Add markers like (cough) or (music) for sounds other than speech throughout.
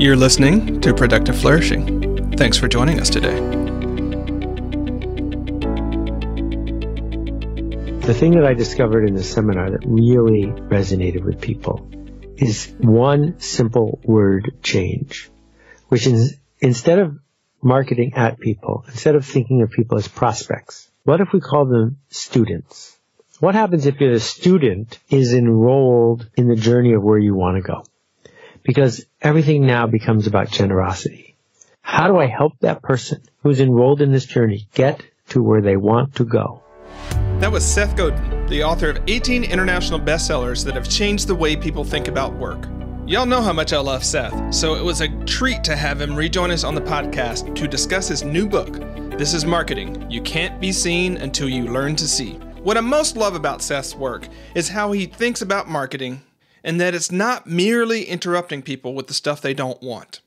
You're listening to Productive Flourishing. Thanks for joining us today. The thing that I discovered in the seminar that really resonated with people is one simple word change, which is instead of marketing at people, instead of thinking of people as prospects, what if we call them students? What happens if the student is enrolled in the journey of where you want to go? Because everything now becomes about generosity. How do I help that person who's enrolled in this journey get to where they want to go? That was Seth Godin, the author of 18 international bestsellers that have changed the way people think about work. Y'all know how much I love Seth, so it was a treat to have him rejoin us on the podcast to discuss his new book, This is Marketing You Can't Be Seen Until You Learn to See. What I most love about Seth's work is how he thinks about marketing and that it's not merely interrupting people with the stuff they don't want.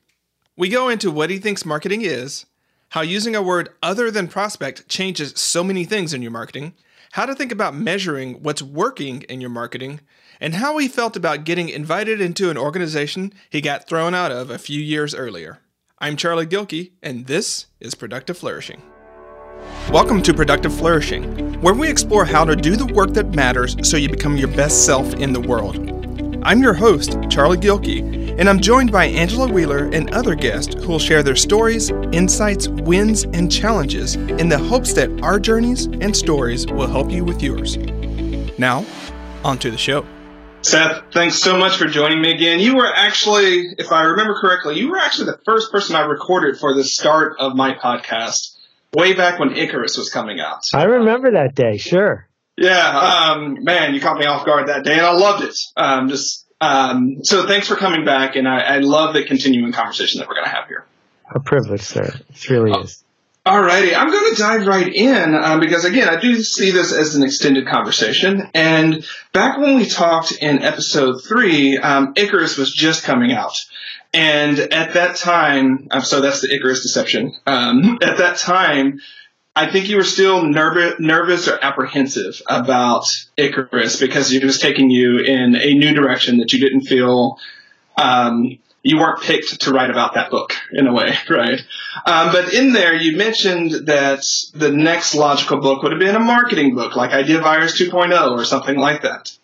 We go into what he thinks marketing is, how using a word other than prospect changes so many things in your marketing, how to think about measuring what's working in your marketing, and how he felt about getting invited into an organization he got thrown out of a few years earlier. I'm Charlie Gilkey, and this is Productive Flourishing. Welcome to Productive Flourishing, where we explore how to do the work that matters so you become your best self in the world. I'm your host, Charlie Gilkey, and I'm joined by Angela Wheeler and other guests who will share their stories, insights, wins, and challenges in the hopes that our journeys and stories will help you with yours. Now, on to the show. Seth, thanks so much for joining me again. You were actually, if I remember correctly, you were actually the first person I recorded for the start of my podcast, way back when Icarus was coming out. I remember that day, sure. Yeah, um, man, you caught me off guard that day, and I loved it. Um, just um, so, thanks for coming back, and I, I love the continuing conversation that we're going to have here. A privilege, sir. It really oh. is. Alrighty, I'm going to dive right in um, because again, I do see this as an extended conversation. And back when we talked in episode three, um, Icarus was just coming out, and at that time, um, so that's the Icarus deception. Um, (laughs) at that time, I think you were still nervous, or apprehensive about Icarus because it was taking you in a new direction that you didn't feel um, you weren't picked to write about that book in a way, (laughs) right? Um, but in there, you mentioned that the next logical book would have been a marketing book, like Idea Virus 2.0 or something like that.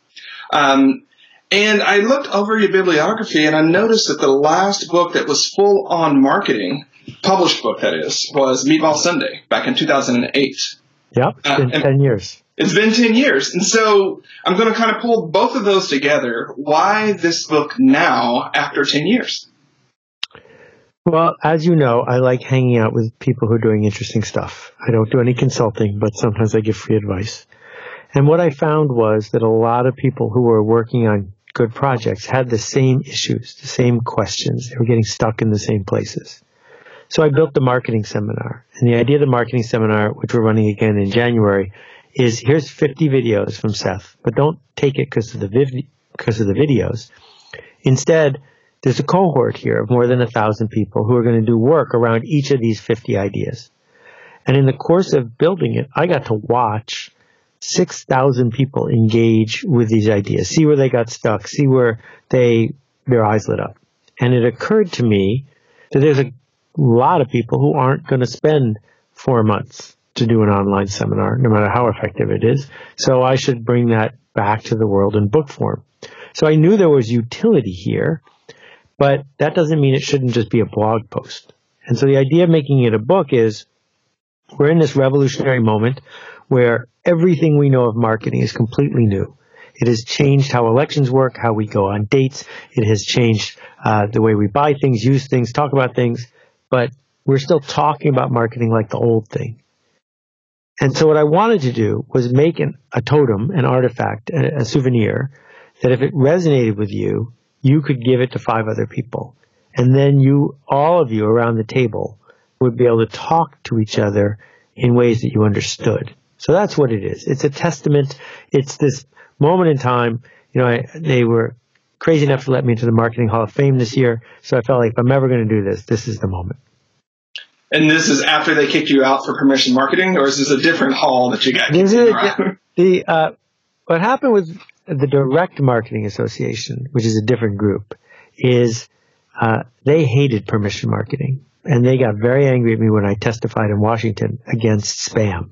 Um, and I looked over your bibliography and I noticed that the last book that was full on marketing, published book that is, was Meatball Sundae back in 2008. Yep, it's been uh, 10 years. It's been 10 years. And so I'm going to kind of pull both of those together. Why this book now after 10 years? Well, as you know, I like hanging out with people who are doing interesting stuff. I don't do any consulting, but sometimes I give free advice. And what I found was that a lot of people who were working on good projects had the same issues, the same questions. They were getting stuck in the same places. So I built the marketing seminar. And the idea of the marketing seminar, which we're running again in January, is here's 50 videos from Seth, but don't take it because of the vid- of the videos. Instead, there's a cohort here of more than a thousand people who are going to do work around each of these 50 ideas. And in the course of building it, I got to watch 6,000 people engage with these ideas, see where they got stuck, see where they, their eyes lit up. And it occurred to me that there's a lot of people who aren't going to spend four months to do an online seminar, no matter how effective it is. So I should bring that back to the world in book form. So I knew there was utility here, but that doesn't mean it shouldn't just be a blog post. And so the idea of making it a book is we're in this revolutionary moment where everything we know of marketing is completely new. It has changed how elections work, how we go on dates. It has changed uh, the way we buy things, use things, talk about things. But we're still talking about marketing like the old thing. And so what I wanted to do was make an, a totem, an artifact, a, a souvenir that if it resonated with you, you could give it to five other people. And then you, all of you around the table would be able to talk to each other in ways that you understood. So that's what it is. It's a testament. It's this moment in time. You know, I, they were crazy enough to let me into the Marketing Hall of Fame this year. So I felt like if I'm ever going to do this, this is the moment. And this is after they kicked you out for permission marketing, or is this a different hall that you got? This is the uh, what happened with the Direct Marketing Association, which is a different group, is uh, they hated permission marketing. And they got very angry at me when I testified in Washington against spam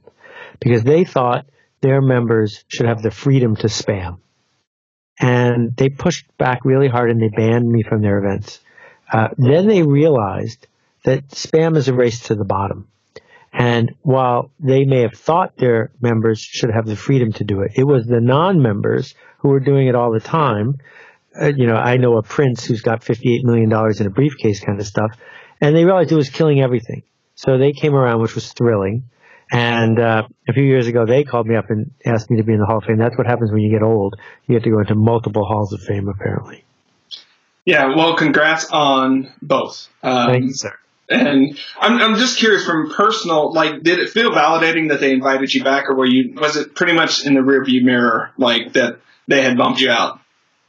because they thought their members should have the freedom to spam. And they pushed back really hard and they banned me from their events. Uh, then they realized that spam is a race to the bottom. And while they may have thought their members should have the freedom to do it, it was the non-members who were doing it all the time. Uh, you know, I know a prince who's got $58 million in a briefcase kind of stuff, and they realized it was killing everything. So they came around, which was thrilling. And uh, a few years ago, they called me up and asked me to be in the Hall of Fame. That's what happens when you get old. You have to go into multiple halls of fame, apparently. Yeah, well, congrats on both. Um, Thank you, sir. And I'm, I'm just curious from personal, like, did it feel validating that they invited you back, or were you was it pretty much in the rearview mirror, like that they had bumped you out?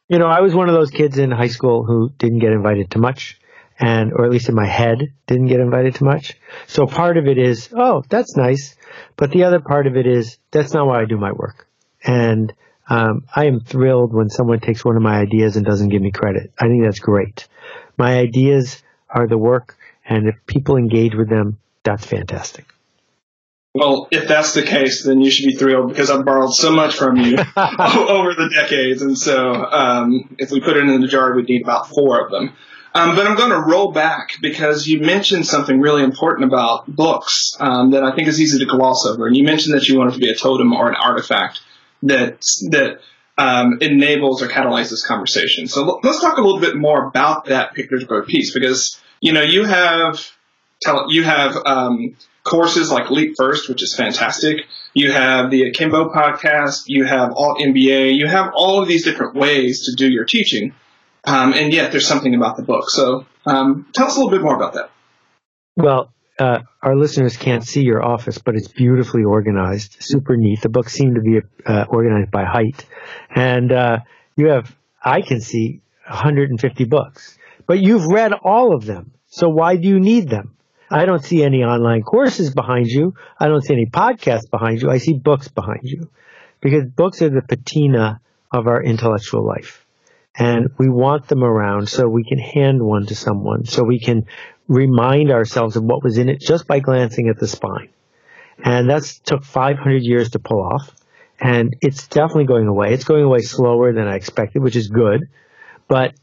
You know, I was one of those kids in high school who didn't get invited to much, and or at least in my head didn't get invited to much. So part of it is, oh, that's nice, but the other part of it is that's not why I do my work, and um, I am thrilled when someone takes one of my ideas and doesn't give me credit. I think that's great. My ideas are the work and if people engage with them, that's fantastic. Well, if that's the case, then you should be thrilled because I've borrowed so much from you (laughs) (laughs) over the decades. And so um, if we put it in the jar, we'd need about four of them. Um, but I'm going to roll back because you mentioned something really important about books um, that I think is easy to gloss over. And you mentioned that you wanted to be a totem or an artifact that that um, enables or catalyzes conversation. So let's talk a little bit more about that particular piece because you know, you have tell you have um, courses like Leap First, which is fantastic. You have the Akimbo podcast. You have Alt MBA. You have all of these different ways to do your teaching, um, and yet there's something about the book. So um, tell us a little bit more about that. Well, uh, our listeners can't see your office, but it's beautifully organized, super neat. The books seem to be uh, organized by height, and uh, you have I can see 150 books but you've read all of them. So why do you need them? I don't see any online courses behind you. I don't see any podcasts behind you. I see books behind you because books are the patina of our intellectual life. And we want them around so we can hand one to someone, so we can remind ourselves of what was in it just by glancing at the spine. And that took 500 years to pull off. And it's definitely going away. It's going away slower than I expected, which is good. But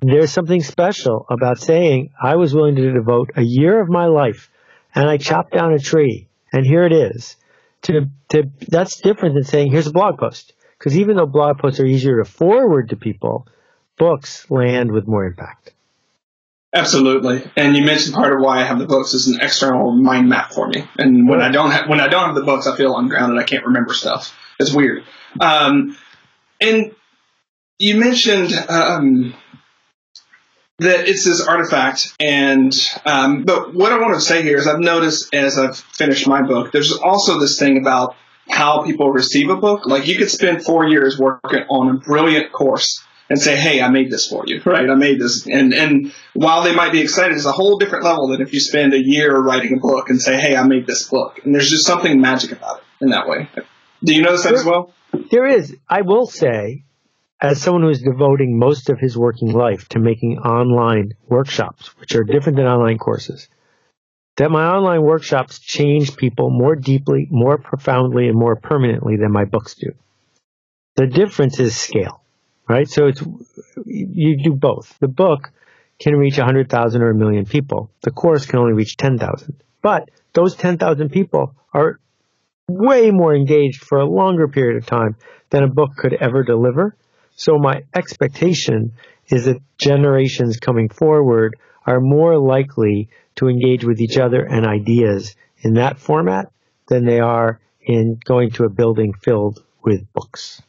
there's something special about saying I was willing to devote a year of my life and I chopped down a tree and here it is. To, to, that's different than saying here's a blog post. Because even though blog posts are easier to forward to people, books land with more impact. Absolutely, and you mentioned part of why I have the books is an external mind map for me. And when I don't have when I don't have the books, I feel ungrounded. I can't remember stuff. It's weird. Um, and you mentioned um, that it's this artifact. And um, but what I want to say here is I've noticed as I've finished my book, there's also this thing about how people receive a book. Like you could spend four years working on a brilliant course and say, "Hey, I made this for you, right? I made this." And and while they might be excited, it's a whole different level than if you spend a year writing a book and say, "Hey, I made this book." And there's just something magic about it in that way. Do you notice that there, as well? There is. I will say as someone who is devoting most of his working life to making online workshops, which are different than online courses, that my online workshops change people more deeply, more profoundly, and more permanently than my books do. The difference is scale, right? So it's, you do both. The book can reach 100,000 or a million people. The course can only reach 10,000. But those 10,000 people are way more engaged for a longer period of time than a book could ever deliver so my expectation is that generations coming forward are more likely to engage with each other and ideas in that format than they are in going to a building filled with books.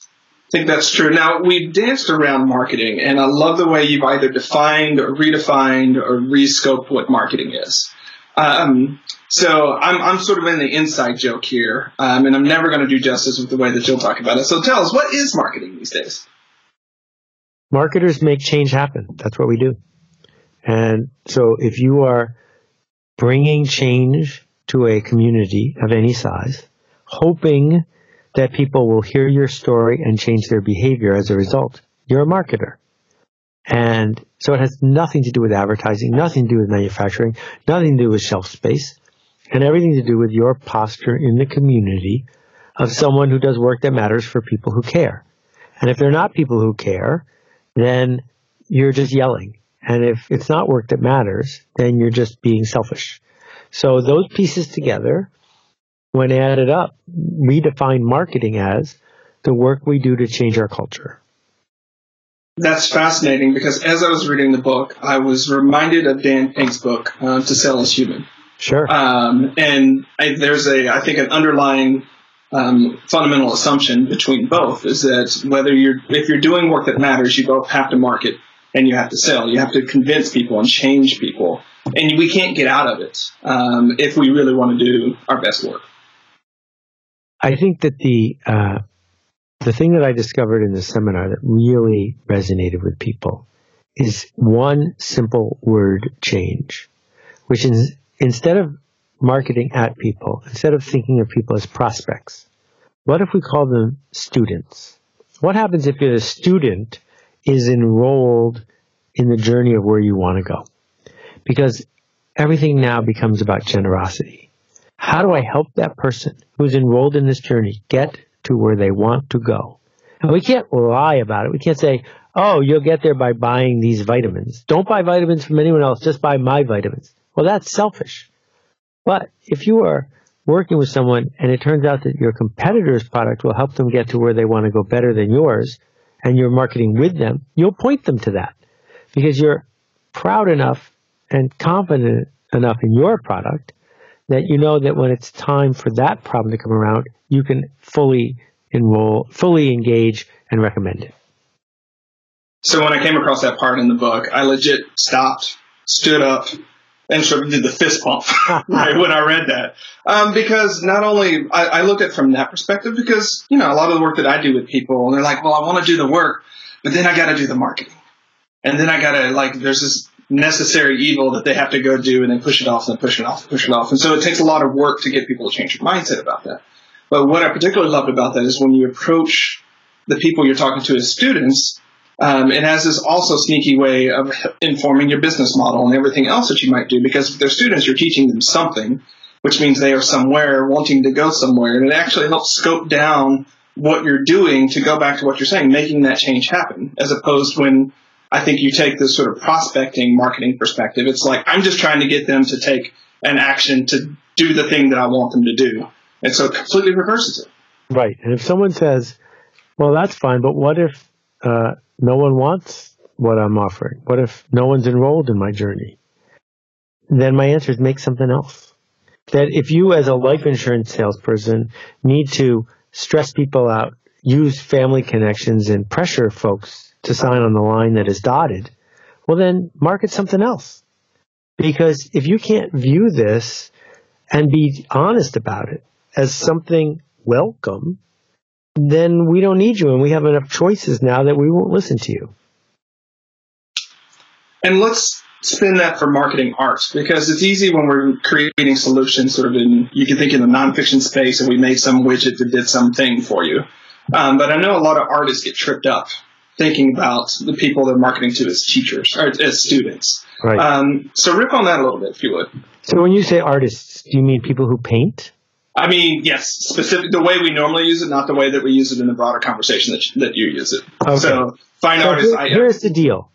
I think that's true. Now, we've danced around marketing, and I love the way you've either defined or redefined or rescoped what marketing is. Um, so I'm, I'm sort of in the inside joke here, um, and I'm never going to do justice with the way that you'll talk about it. So tell us, what is marketing these days? Marketers make change happen. That's what we do. And so if you are bringing change to a community of any size, hoping that people will hear your story and change their behavior as a result, you're a marketer. And so it has nothing to do with advertising, nothing to do with manufacturing, nothing to do with shelf space, and everything to do with your posture in the community of someone who does work that matters for people who care. And if they're not people who care, then you're just yelling. And if it's not work that matters, then you're just being selfish. So those pieces together, when added up, we define marketing as the work we do to change our culture. That's fascinating because as I was reading the book, I was reminded of Dan Pink's book, uh, To Sell is Human. Sure. Um, and I, there's a, I think, an underlying um, fundamental assumption between both is that whether you're, if you're doing work that matters, you both have to market and you have to sell. You have to convince people and change people, and we can't get out of it um, if we really want to do our best work. I think that the uh, the thing that I discovered in the seminar that really resonated with people is one simple word change, which is instead of marketing at people, instead of thinking of people as prospects, what if we call them students? What happens if you're a student is enrolled in the journey of where you want to go? Because everything now becomes about generosity. How do I help that person who's enrolled in this journey get to where they want to go. And we can't lie about it. We can't say, oh, you'll get there by buying these vitamins. Don't buy vitamins from anyone else, just buy my vitamins. Well, that's selfish. But if you are working with someone and it turns out that your competitor's product will help them get to where they want to go better than yours, and you're marketing with them, you'll point them to that because you're proud enough and confident enough in your product that you know that when it's time for that problem to come around, you can fully enroll, fully engage, and recommend it. So when I came across that part in the book, I legit stopped, stood up, and of did the fist pump (laughs) right when I read that. Um, because not only I, I looked at from that perspective, because you know a lot of the work that I do with people, they're like, "Well, I want to do the work, but then I got to do the marketing, and then I got to like there's this necessary evil that they have to go do and then push it off and push it off and push it off. And so it takes a lot of work to get people to change their mindset about that. But what I particularly loved about that is when you approach the people you're talking to as students, um, it has this also sneaky way of informing your business model and everything else that you might do because if they're students, you're teaching them something, which means they are somewhere wanting to go somewhere. And it actually helps scope down what you're doing to go back to what you're saying, making that change happen, as opposed when I think you take this sort of prospecting marketing perspective. It's like, I'm just trying to get them to take an action to do the thing that I want them to do. And so it completely reverses it. Right. And if someone says, well, that's fine, but what if uh, no one wants what I'm offering? What if no one's enrolled in my journey? Then my answer is make something else. That if you, as a life insurance salesperson, need to stress people out, use family connections, and pressure folks to sign on the line that is dotted, well, then market something else. Because if you can't view this and be honest about it as something welcome, then we don't need you and we have enough choices now that we won't listen to you. And let's spin that for marketing arts because it's easy when we're creating solutions sort of in, you can think in the nonfiction space and we made some widget that did something for you. Um, but I know a lot of artists get tripped up thinking about the people they're marketing to as teachers or as students. Right. Um, so rip on that a little bit, if you would. So when you say artists, do you mean people who paint? I mean, yes, specific the way we normally use it, not the way that we use it in the broader conversation that, that you use it. Okay. So fine so artists. Here, here's the deal: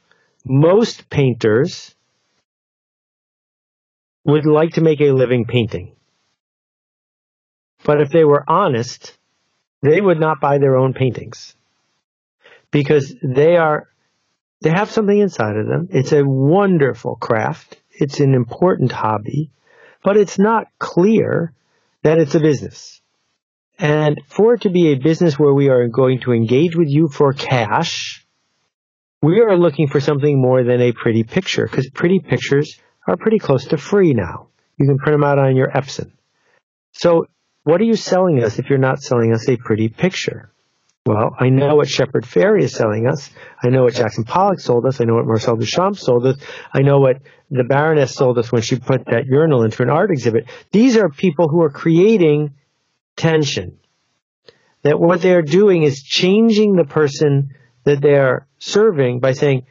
most painters would like to make a living painting, but if they were honest, they would not buy their own paintings because they are they have something inside of them. It's a wonderful craft. It's an important hobby, but it's not clear that it's a business. And for it to be a business where we are going to engage with you for cash, we are looking for something more than a pretty picture because pretty pictures are pretty close to free now. You can print them out on your Epson. So what are you selling us if you're not selling us a pretty picture? Well, I know what Shepard Fairey is selling us. I know what Jackson Pollock sold us. I know what Marcel Duchamp sold us. I know what the Baroness sold us when she put that urinal into an art exhibit. These are people who are creating tension. That what they're doing is changing the person that they're serving by saying,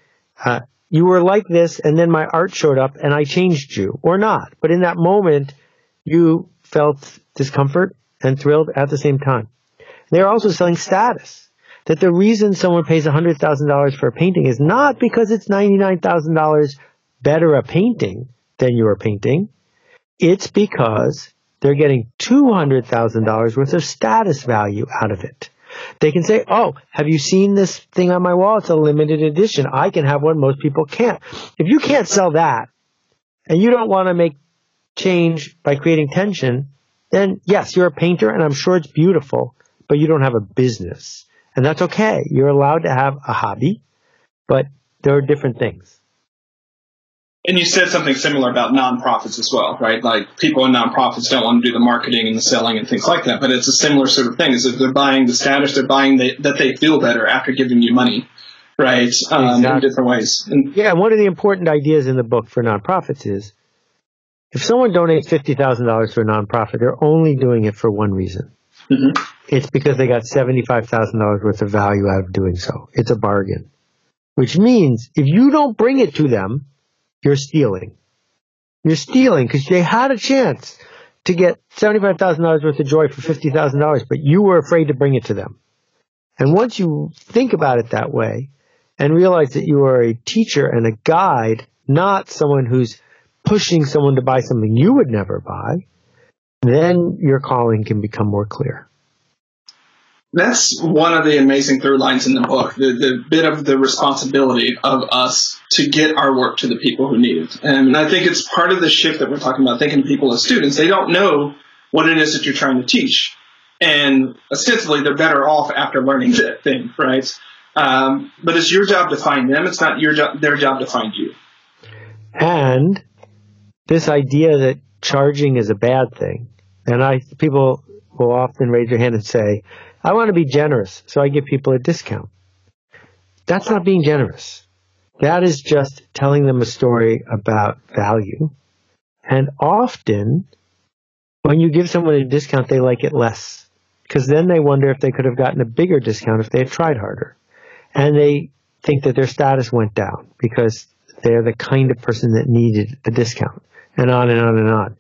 uh, you were like this, and then my art showed up, and I changed you, or not. But in that moment, you felt discomfort and thrilled at the same time. They're also selling status. That the reason someone pays $100,000 for a painting is not because it's $99,000 better a painting than your painting. It's because they're getting $200,000 worth of status value out of it. They can say, oh, have you seen this thing on my wall? It's a limited edition. I can have one. Most people can't. If you can't sell that and you don't want to make change by creating tension, then yes, you're a painter and I'm sure it's beautiful, but you don't have a business. And that's okay. You're allowed to have a hobby, but there are different things. And you said something similar about nonprofits as well, right? Like people in nonprofits don't want to do the marketing and the selling and things like that, but it's a similar sort of thing. Is if they're buying the status, they're buying the, that they feel better after giving you money, right? Um, exactly. In different ways. And, yeah, one of the important ideas in the book for nonprofits is if someone donates fifty thousand dollars to a nonprofit, they're only doing it for one reason. Mm-hmm. It's because they got seventy-five thousand dollars worth of value out of doing so. It's a bargain, which means if you don't bring it to them you're stealing. You're stealing because they had a chance to get $75,000 worth of joy for $50,000, but you were afraid to bring it to them. And once you think about it that way and realize that you are a teacher and a guide, not someone who's pushing someone to buy something you would never buy, then your calling can become more clear. That's one of the amazing through lines in the book the, the bit of the responsibility of us to get our work to the people who need it. And i think it's part of the shift that we're talking about thinking of people as students they don't know what it is that you're trying to teach. And ostensibly they're better off after learning that thing right? Um, but it's your job to find them. It's not your job their job to find you. And this idea that charging is a bad thing and i people will often raise their hand and say I want to be generous, so I give people a discount. That's not being generous. That is just telling them a story about value. And often, when you give someone a discount, they like it less. Because then they wonder if they could have gotten a bigger discount if they had tried harder. And they think that their status went down because they're the kind of person that needed the discount. And on and on and on.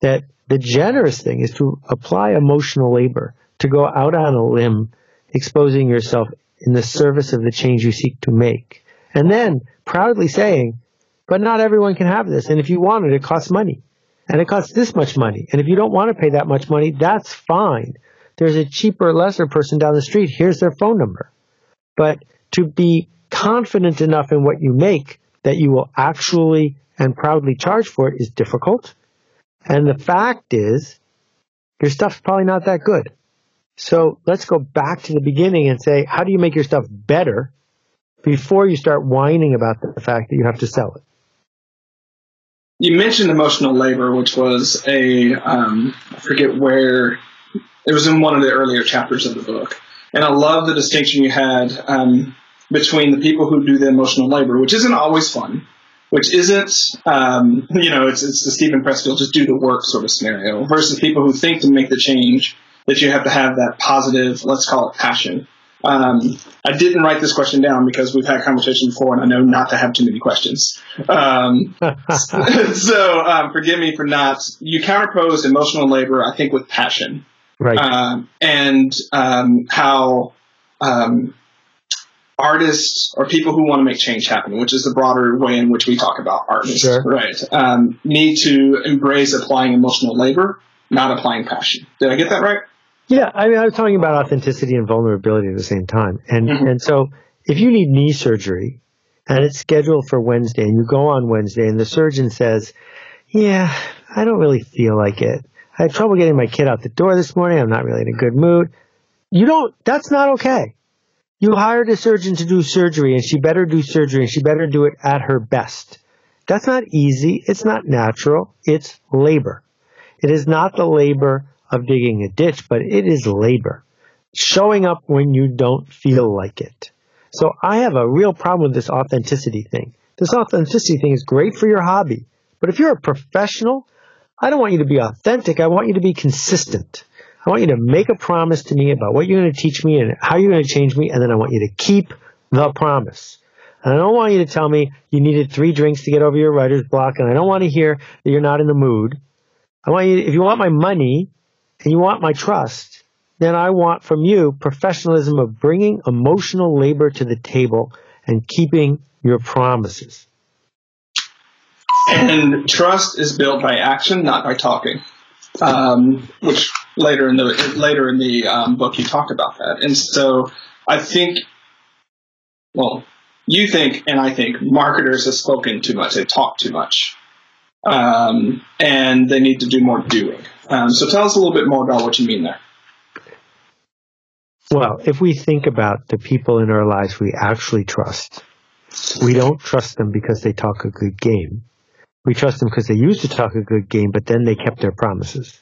That the generous thing is to apply emotional labor to go out on a limb, exposing yourself in the service of the change you seek to make. And then proudly saying, but not everyone can have this. And if you want it, it costs money. And it costs this much money. And if you don't want to pay that much money, that's fine. There's a cheaper, lesser person down the street. Here's their phone number. But to be confident enough in what you make that you will actually and proudly charge for it is difficult. And the fact is, your stuff's probably not that good. So let's go back to the beginning and say, how do you make your stuff better before you start whining about the fact that you have to sell it? You mentioned emotional labor, which was a um, I forget where it was in one of the earlier chapters of the book, and I love the distinction you had um, between the people who do the emotional labor, which isn't always fun, which isn't, um, you know, it's, it's the Steven Pressfield just do the work sort of scenario, versus people who think to make the change that you have to have that positive, let's call it passion. Um, I didn't write this question down because we've had conversation before, and I know not to have too many questions. Um, (laughs) (laughs) so um, forgive me for not. You counterposed emotional labor, I think, with passion, right? Um, and um, how um, artists or people who want to make change happen, which is the broader way in which we talk about artists, sure. right? need to embrace applying emotional labor, not applying passion. Did I get that right? Yeah, I mean, I was talking about authenticity and vulnerability at the same time, and mm-hmm. and so if you need knee surgery and it's scheduled for Wednesday, and you go on Wednesday, and the surgeon says, "Yeah, I don't really feel like it. I had trouble getting my kid out the door this morning. I'm not really in a good mood." You don't. That's not okay. You hired a surgeon to do surgery, and she better do surgery, and she better do it at her best. That's not easy. It's not natural. It's labor. It is not the labor of digging a ditch, but it is labor. Showing up when you don't feel like it. So I have a real problem with this authenticity thing. This authenticity thing is great for your hobby, but if you're a professional, I don't want you to be authentic. I want you to be consistent. I want you to make a promise to me about what you're going to teach me and how you're going to change me, and then I want you to keep the promise. And I don't want you to tell me you needed three drinks to get over your writer's block. And I don't want to hear that you're not in the mood. I want you, if you want my money and you want my trust, then I want from you professionalism of bringing emotional labor to the table and keeping your promises. And trust is built by action, not by talking. Um, which later in the later in the um, book you talked about that. And so I think, well, you think and I think marketers have spoken too much. They talk too much, um, and they need to do more doing. Um, so tell us a little bit more about what you mean there. Well, if we think about the people in our lives we actually trust, we don't trust them because they talk a good game. We trust them because they used to talk a good game, but then they kept their promises.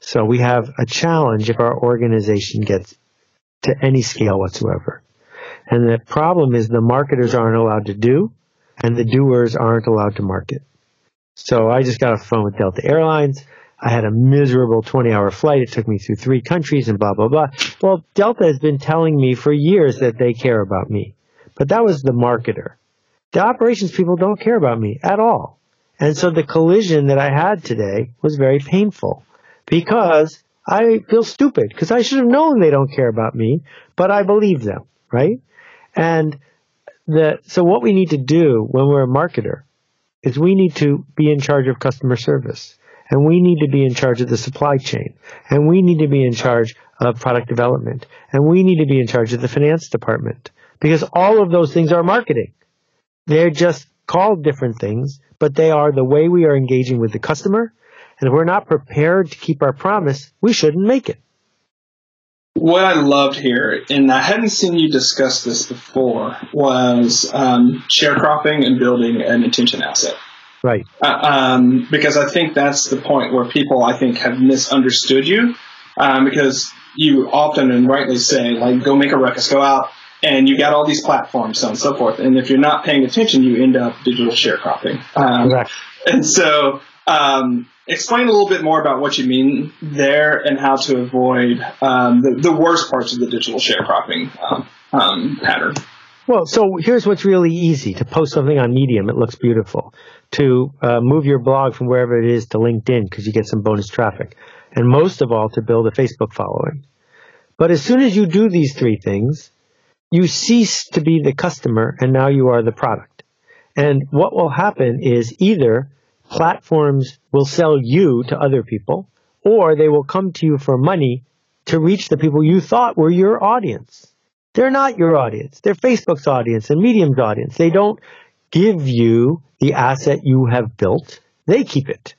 So we have a challenge if our organization gets to any scale whatsoever. And the problem is the marketers aren't allowed to do, and the doers aren't allowed to market. So I just got a phone with Delta Airlines. I had a miserable 20 hour flight. It took me through three countries and blah, blah, blah. Well, Delta has been telling me for years that they care about me, but that was the marketer. The operations people don't care about me at all. And so the collision that I had today was very painful because I feel stupid because I should have known they don't care about me, but I believe them, right? And the, so what we need to do when we're a marketer is we need to be in charge of customer service and we need to be in charge of the supply chain and we need to be in charge of product development and we need to be in charge of the finance department because all of those things are marketing. They're just called different things, but they are the way we are engaging with the customer and if we're not prepared to keep our promise, we shouldn't make it. What I loved here, and I hadn't seen you discuss this before, was um, sharecropping and building an attention asset. Right. Uh, um, because I think that's the point where people, I think, have misunderstood you. Um, because you often and rightly say, like, go make a ruckus, go out, and you got all these platforms, so on and so forth. And if you're not paying attention, you end up digital sharecropping. Um, Correct. And so, um, explain a little bit more about what you mean there and how to avoid um, the, the, worst parts of the digital sharecropping um, um, pattern. Well, so here's what's really easy to post something on Medium, it looks beautiful. To uh, move your blog from wherever it is to LinkedIn because you get some bonus traffic. And most of all, to build a Facebook following. But as soon as you do these three things, you cease to be the customer and now you are the product. And what will happen is either platforms will sell you to other people, or they will come to you for money to reach the people you thought were your audience. They're not your audience. They're Facebook's audience and Medium's audience. They don't give you the asset you have built. They keep it.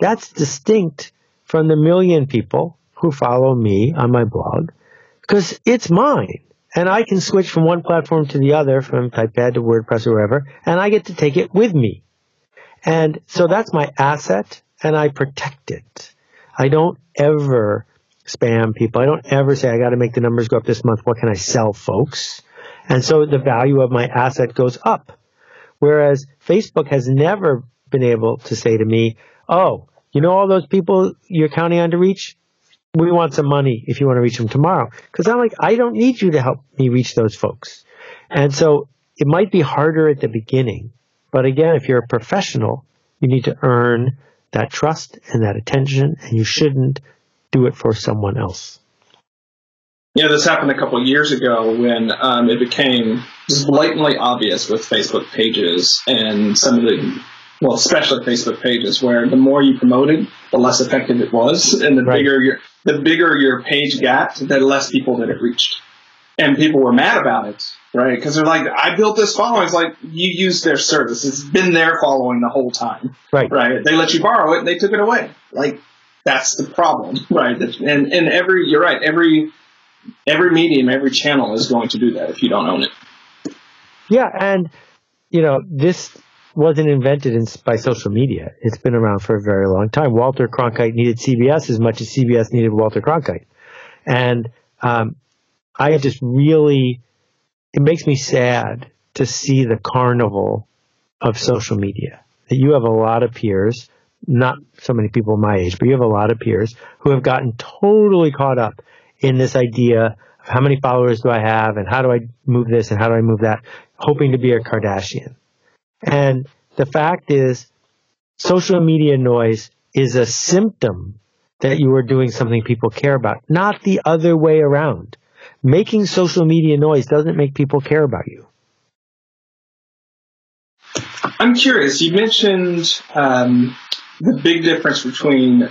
That's distinct from the million people who follow me on my blog because it's mine. And I can switch from one platform to the other, from Typepad to WordPress or wherever, and I get to take it with me. And so that's my asset and I protect it. I don't ever spam people. I don't ever say, I got to make the numbers go up this month. What can I sell folks? And so the value of my asset goes up. Whereas Facebook has never been able to say to me, Oh, you know all those people you're counting on to reach? We want some money if you want to reach them tomorrow. Cause I'm like, I don't need you to help me reach those folks. And so it might be harder at the beginning but again, if you're a professional, you need to earn that trust and that attention, and you shouldn't do it for someone else. Yeah, this happened a couple years ago when um, it became just blatantly obvious with Facebook pages and some of the, well, especially Facebook pages, where the more you promoted, the less effective it was, and the right. bigger your the bigger your page got, the less people that it reached and people were mad about it, right? Because they're like, I built this following. It's like you used their service. It's been their following the whole time, right? Right? They let you borrow it, and they took it away. Like that's the problem, (laughs) right? And and every you're right. Every every medium, every channel is going to do that if you don't own it. Yeah, and you know this wasn't invented in, by social media. It's been around for a very long time. Walter Cronkite needed CBS as much as CBS needed Walter Cronkite, and um, I just really, it makes me sad to see the carnival of social media. That you have a lot of peers, not so many people my age, but you have a lot of peers who have gotten totally caught up in this idea of how many followers do I have and how do I move this and how do I move that. hoping to be a Kardashian. And the fact is, social media noise is a symptom that you are doing something people care about, not the other way around. Making social media noise doesn't make people care about you. I'm curious. You mentioned um, the big difference between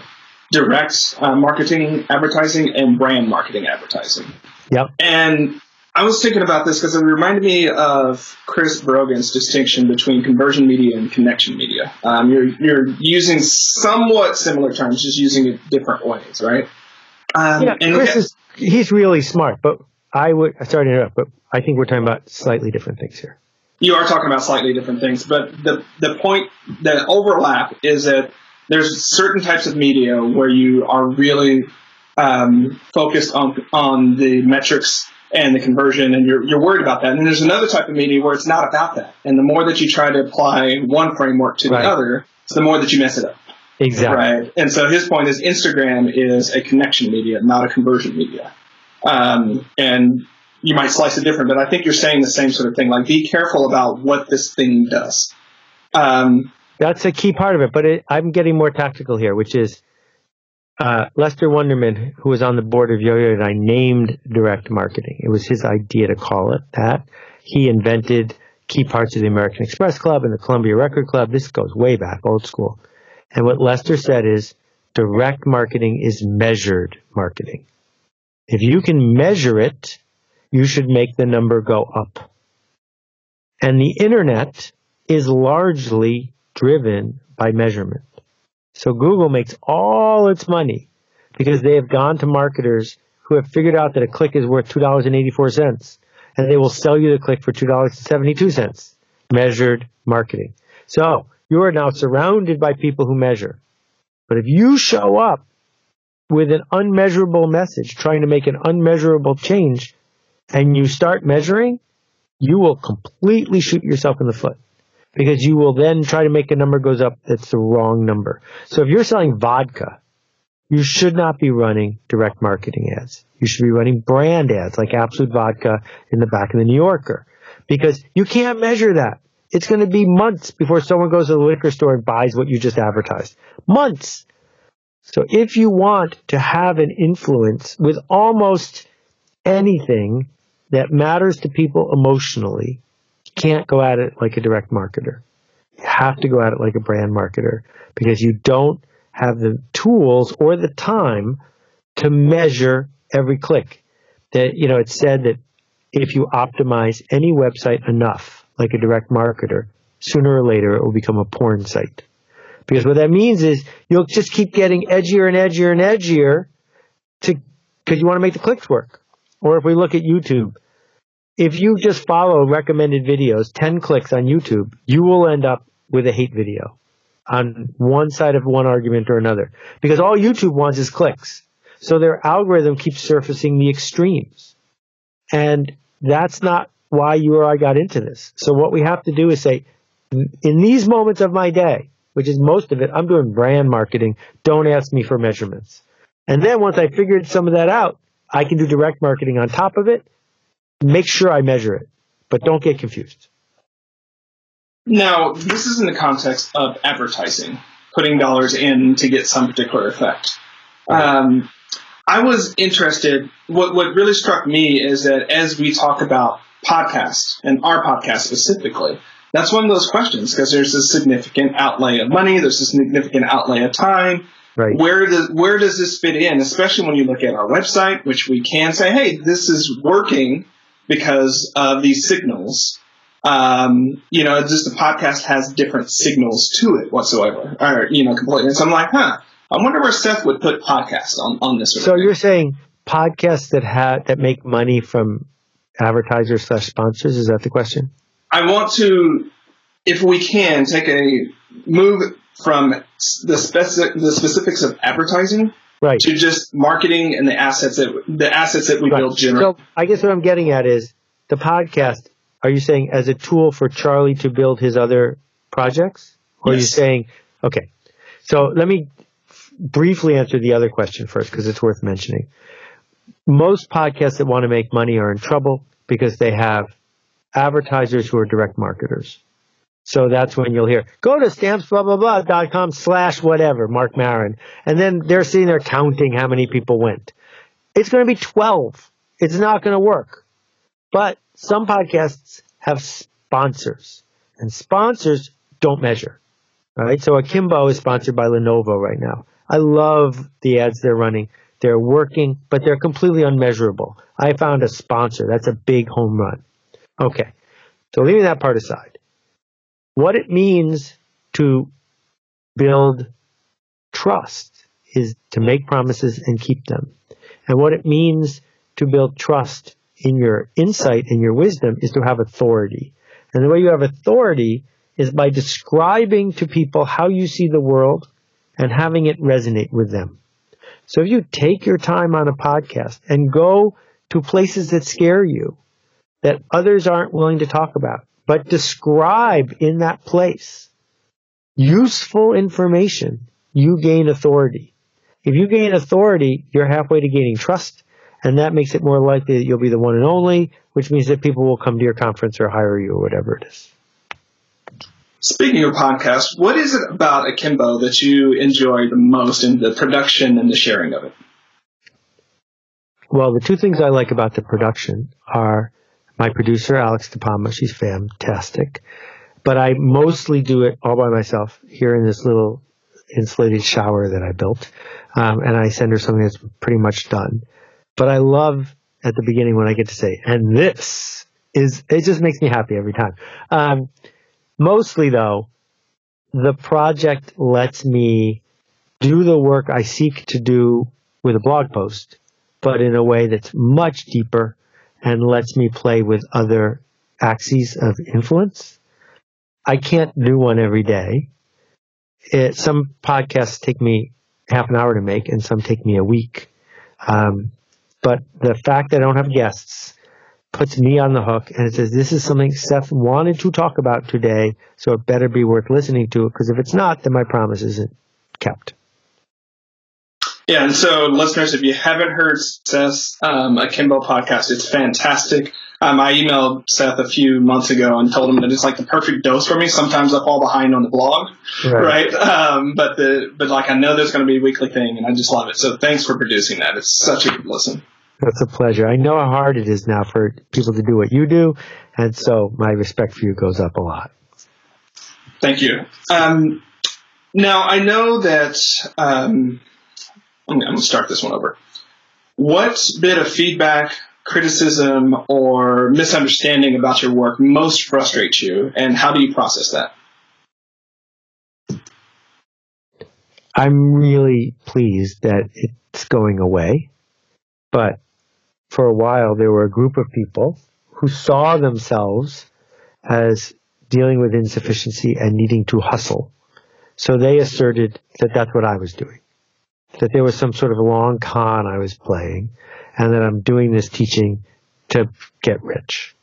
direct uh, marketing advertising and brand marketing advertising. Yep. And I was thinking about this because it reminded me of Chris Brogan's distinction between conversion media and connection media. Um, you're you're using somewhat similar terms, just using it different ways, right? Um, yeah, Chris is he's really smart, but I would sorry to interrupt, but I think we're talking about slightly different things here. You are talking about slightly different things, but the the point the overlap is that there's certain types of media where you are really um, focused on on the metrics and the conversion, and you're, you're worried about that. And then there's another type of media where it's not about that. And the more that you try to apply one framework to right. the other, the more that you mess it up. Exactly. Right. And so his point is Instagram is a connection media, not a conversion media. Um, and you might slice it different, but I think you're saying the same sort of thing. Like, be careful about what this thing does. Um, That's a key part of it. But it, I'm getting more tactical here, which is uh, Lester Wunderman, who was on the board of Yoyodyne, named direct marketing. It was his idea to call it that. He invented key parts of the American Express Club and the Columbia Record Club. This goes way back, old school. And what Lester said is direct marketing is measured marketing. If you can measure it, you should make the number go up. And the internet is largely driven by measurement. So Google makes all its money because they have gone to marketers who have figured out that a click is worth $2.84 and they will sell you the click for $2.72. Measured marketing. So you are now surrounded by people who measure. But if you show up with an unmeasurable message, trying to make an unmeasurable change, and you start measuring, you will completely shoot yourself in the foot because you will then try to make a number goes up that's the wrong number. So if you're selling vodka, you should not be running direct marketing ads. You should be running brand ads like Absolut Vodka in the back of the New Yorker because you can't measure that. It's going to be months before someone goes to the liquor store and buys what you just advertised. Months. So if you want to have an influence with almost anything that matters to people emotionally, can't go at it like a direct marketer. You have to go at it like a brand marketer because you don't have the tools or the time to measure every click. That you know, it's said that if you optimize any website enough, like a direct marketer, sooner or later it will become a porn site. Because what that means is you'll just keep getting edgier and edgier and edgier to because you want to make the clicks work. Or if we look at YouTube, if you just follow recommended videos, 10 clicks on YouTube, you will end up with a hate video on one side of one argument or another. Because all YouTube wants is clicks. So their algorithm keeps surfacing the extremes. And that's not why you or I got into this. So what we have to do is say, in these moments of my day, which is most of it, I'm doing brand marketing. Don't ask me for measurements. And then once I figured some of that out, I can do direct marketing on top of it make sure I measure it, but don't get confused. Now, this is in the context of advertising, putting dollars in to get some particular effect. Um, I was interested. What what really struck me is that as we talk about podcasts and our podcast specifically, that's one of those questions because there's a significant outlay of money, there's a significant outlay of time. Right. Where does where does this fit in? Especially when you look at our website, which we can say, hey, this is working because of these signals. Um, you know, just the podcast has different signals to it whatsoever, or you know, completely. And so I'm like, huh. I wonder where Seth would put podcasts on, on this. So you're saying podcasts that have that make money from advertisers slash sponsors? Is that the question? I want to, if we can, take a move from the specific the specifics of advertising right. to just marketing and the assets that the assets that we right. build generate. So I guess what I'm getting at is the podcast. Are you saying as a tool for Charlie to build his other projects, or yes. are you saying okay? So let me f- briefly answer the other question first because it's worth mentioning. Most podcasts that want to make money are in trouble because they have advertisers who are direct marketers. So that's when you'll hear, go to stamps dot com slash whatever, Marc Maron. And then they're sitting there counting how many people went. It's going to be 12. It's not going to work. But some podcasts have sponsors and sponsors don't measure. Right. So Akimbo is sponsored by Lenovo right now. I love the ads they're running. They're working, but they're completely unmeasurable. I found a sponsor. That's a big home run. Okay. So leaving that part aside, what it means to build trust is to make promises and keep them. And what it means to build trust in your insight and your wisdom is to have authority. And the way you have authority is by describing to people how you see the world and having it resonate with them. So if you take your time on a podcast and go to places that scare you, that others aren't willing to talk about, but describe in that place useful information, you gain authority. If you gain authority, you're halfway to gaining trust, and that makes it more likely that you'll be the one and only, which means that people will come to your conference or hire you or whatever it is. Speaking of podcasts, what is it about Akimbo that you enjoy the most in the production and the sharing of it? Well, the two things I like about the production are my producer, Alex DePalma. She's fantastic. But I mostly do it all by myself here in this little insulated shower that I built. Um, and I send her something that's pretty much done. But I love at the beginning when I get to say, and this is, it just makes me happy every time. Um, Mostly though, the project lets me do the work I seek to do with a blog post, but in a way that's much deeper and lets me play with other axes of influence. I can't do one every day. It, some podcasts take me half an hour to make and some take me a week. Um, but the fact that I don't have guests puts me on the hook and it says, this is something Seth wanted to talk about today, so it better be worth listening to because if it's not, then my promise isn't kept. Yeah, and so listeners, if you haven't heard Seth's um, Akimbo podcast, it's fantastic. Um, I emailed Seth a few months ago and told him that it's like the perfect dose for me. Sometimes I fall behind on the blog, right? right? Um, but the but like I know there's going to be a weekly thing, and I just love it. So thanks for producing that. It's such a good listen. That's a pleasure. I know how hard it is now for people to do what you do, and so my respect for you goes up a lot. Thank you. Um, now I know that um, I'm, going to start this one over. What bit of feedback, criticism, or misunderstanding about your work most frustrates you, and how do you process that? I'm really pleased that it's going away, but for a while, there were a group of people who saw themselves as dealing with insufficiency and needing to hustle. So they asserted that that's what I was doing. That there was some sort of long con I was playing and that I'm doing this teaching to get rich.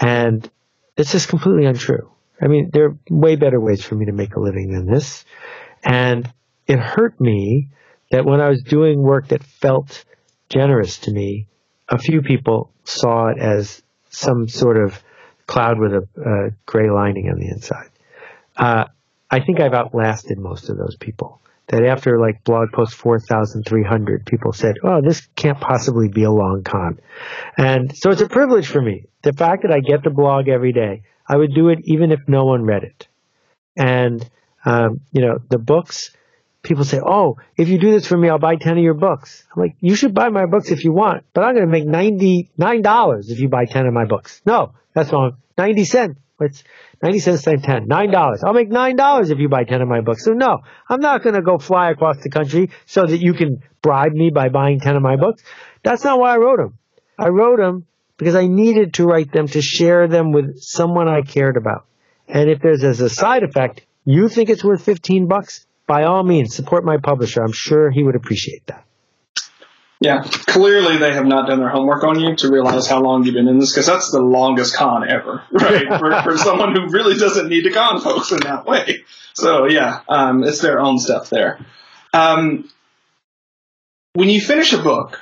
And this is completely untrue. I mean, there are way better ways for me to make a living than this. And it hurt me that when I was doing work that felt generous to me, a few people saw it as some sort of cloud with a, a gray lining on the inside. Uh, I think I've outlasted most of those people. That after like blog post 4,300, people said, oh, this can't possibly be a long con. And so it's a privilege for me. The fact that I get the blog every day, I would do it even if no one read it. And, um, you know, the books, people say, "Oh, if you do this for me, I'll buy ten of your books." I'm like, "You should buy my books if you want, but I'm going to make ninety nine dollars if you buy ten of my books." No, that's wrong. Ninety cents. It's ninety cents times ten. Nine dollars. I'll make nine dollars if you buy ten of my books. So no, I'm not going to go fly across the country so that you can bribe me by buying ten of my books. That's not why I wrote them. I wrote them because I needed to write them to share them with someone I cared about. And if there's as a side effect, you think it's worth 15 bucks, by all means, support my publisher. I'm sure he would appreciate that. Yeah, clearly they have not done their homework on you to realize how long you've been in this, because that's the longest con ever, (laughs) right? (laughs) for, for someone who really doesn't need to con folks in that way. So yeah, um, it's their own stuff there. Um, when you finish a book,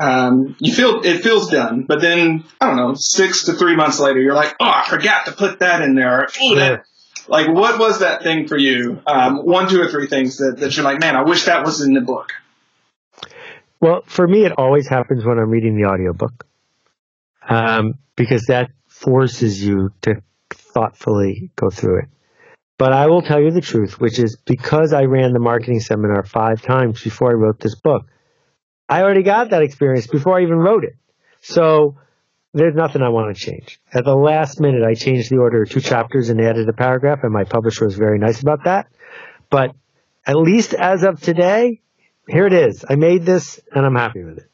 um, you feel it feels done, but then I don't know, six to three months later, you're like, oh, I forgot to put that in there. Ooh, that, like, what was that thing for you? Um, one, two, or three things that, that you're like, man, I wish that was in the book. Well, for me, it always happens when I'm reading the audiobook, um, because that forces you to thoughtfully go through it. But I will tell you the truth, which is because I ran the marketing seminar five times before I wrote this book, I already got that experience before I even wrote it. So there's nothing I want to change. At the last minute, I changed the order of two chapters and added a paragraph, and my publisher was very nice about that. But at least as of today, here it is. I made this, and I'm happy with it.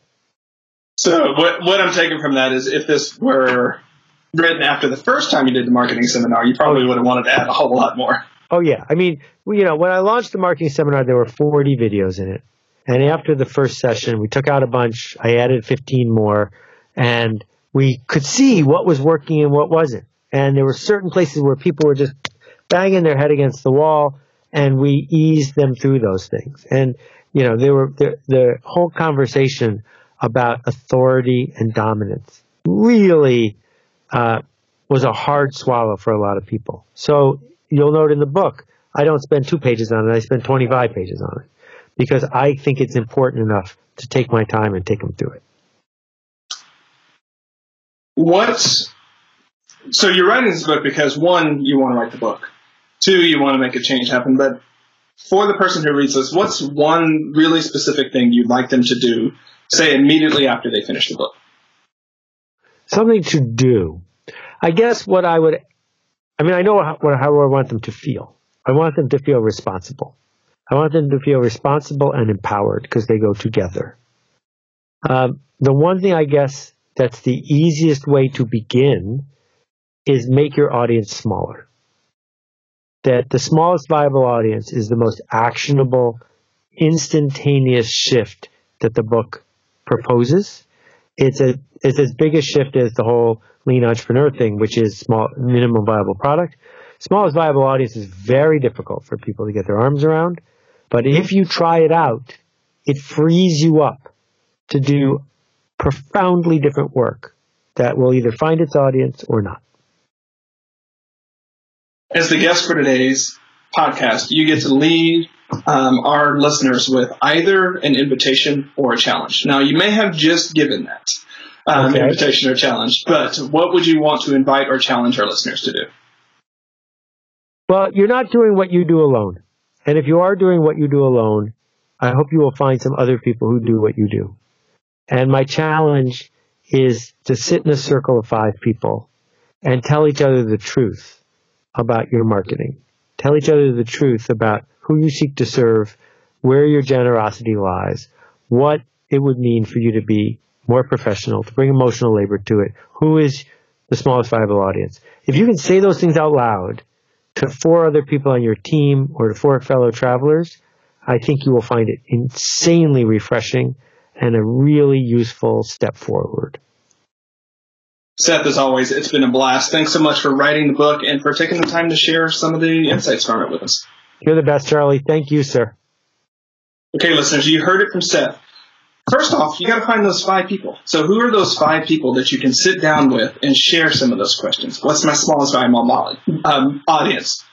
So what what I'm taking from that is, if this were written after the first time you did the marketing seminar, you probably oh. would have wanted to add a whole lot more. Oh yeah, I mean, you know, when I launched the marketing seminar, there were 40 videos in it. And after the first session, we took out a bunch. I added 15 more, and we could see what was working and what wasn't. And there were certain places where people were just banging their head against the wall, and we eased them through those things. And you know, there were the, whole conversation about authority and dominance really uh, was a hard swallow for a lot of people. So you'll note in the book, I don't spend two pages on it. I spend 25 pages on it because I think it's important enough to take my time and take them through it. What's so you're writing this book because one, you want to write the book. Two, you want to make a change happen. But for the person who reads this, what's one really specific thing you'd like them to do, say immediately after they finish the book? Something to do. I guess what I would, I mean, I know how, how I want them to feel. I want them to feel responsible. I want them to feel responsible and empowered because they go together. Um, the one thing I guess that's the easiest way to begin is make your audience smaller. That the smallest viable audience is the most actionable, instantaneous shift that the book proposes. It's a it's as big a shift as the whole lean entrepreneur thing, which is small minimum viable product. Smallest viable audience is very difficult for people to get their arms around. But if you try it out, it frees you up to do profoundly different work that will either find its audience or not. As the guest for today's podcast, you get to lead um, our listeners with either an invitation or a challenge. Now, you may have just given that um, okay. invitation or challenge, but what would you want to invite or challenge our listeners to do? Well, you're not doing what you do alone. And if you are doing what you do alone, I hope you will find some other people who do what you do. And my challenge is to sit in a circle of five people and tell each other the truth about your marketing. Tell each other the truth about who you seek to serve, where your generosity lies, what it would mean for you to be more professional, to bring emotional labor to it, who is the smallest viable audience. If you can say those things out loud, to four other people on your team or to four fellow travelers, I think you will find it insanely refreshing and a really useful step forward. Seth, as always, it's been a blast. Thanks so much for writing the book and for taking the time to share some of the insights from it with us. You're the best, Charlie. Thank you, sir. Okay, listeners, you heard it from Seth. First off, you got to find those five people. So, who are those five people that you can sit down with and share some of those questions? What's my smallest viable um, audience?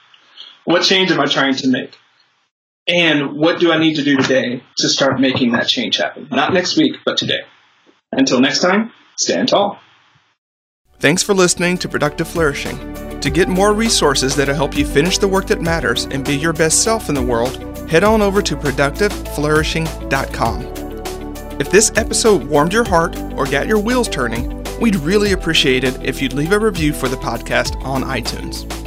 What change am I trying to make? And what do I need to do today to start making that change happen? Not next week, but today. Until next time, stand tall. Thanks for listening to Productive Flourishing. To get more resources that'll help you finish the work that matters and be your best self in the world, head on over to productiveflourishing.com. If this episode warmed your heart or got your wheels turning, we'd really appreciate it if you'd leave a review for the podcast on iTunes.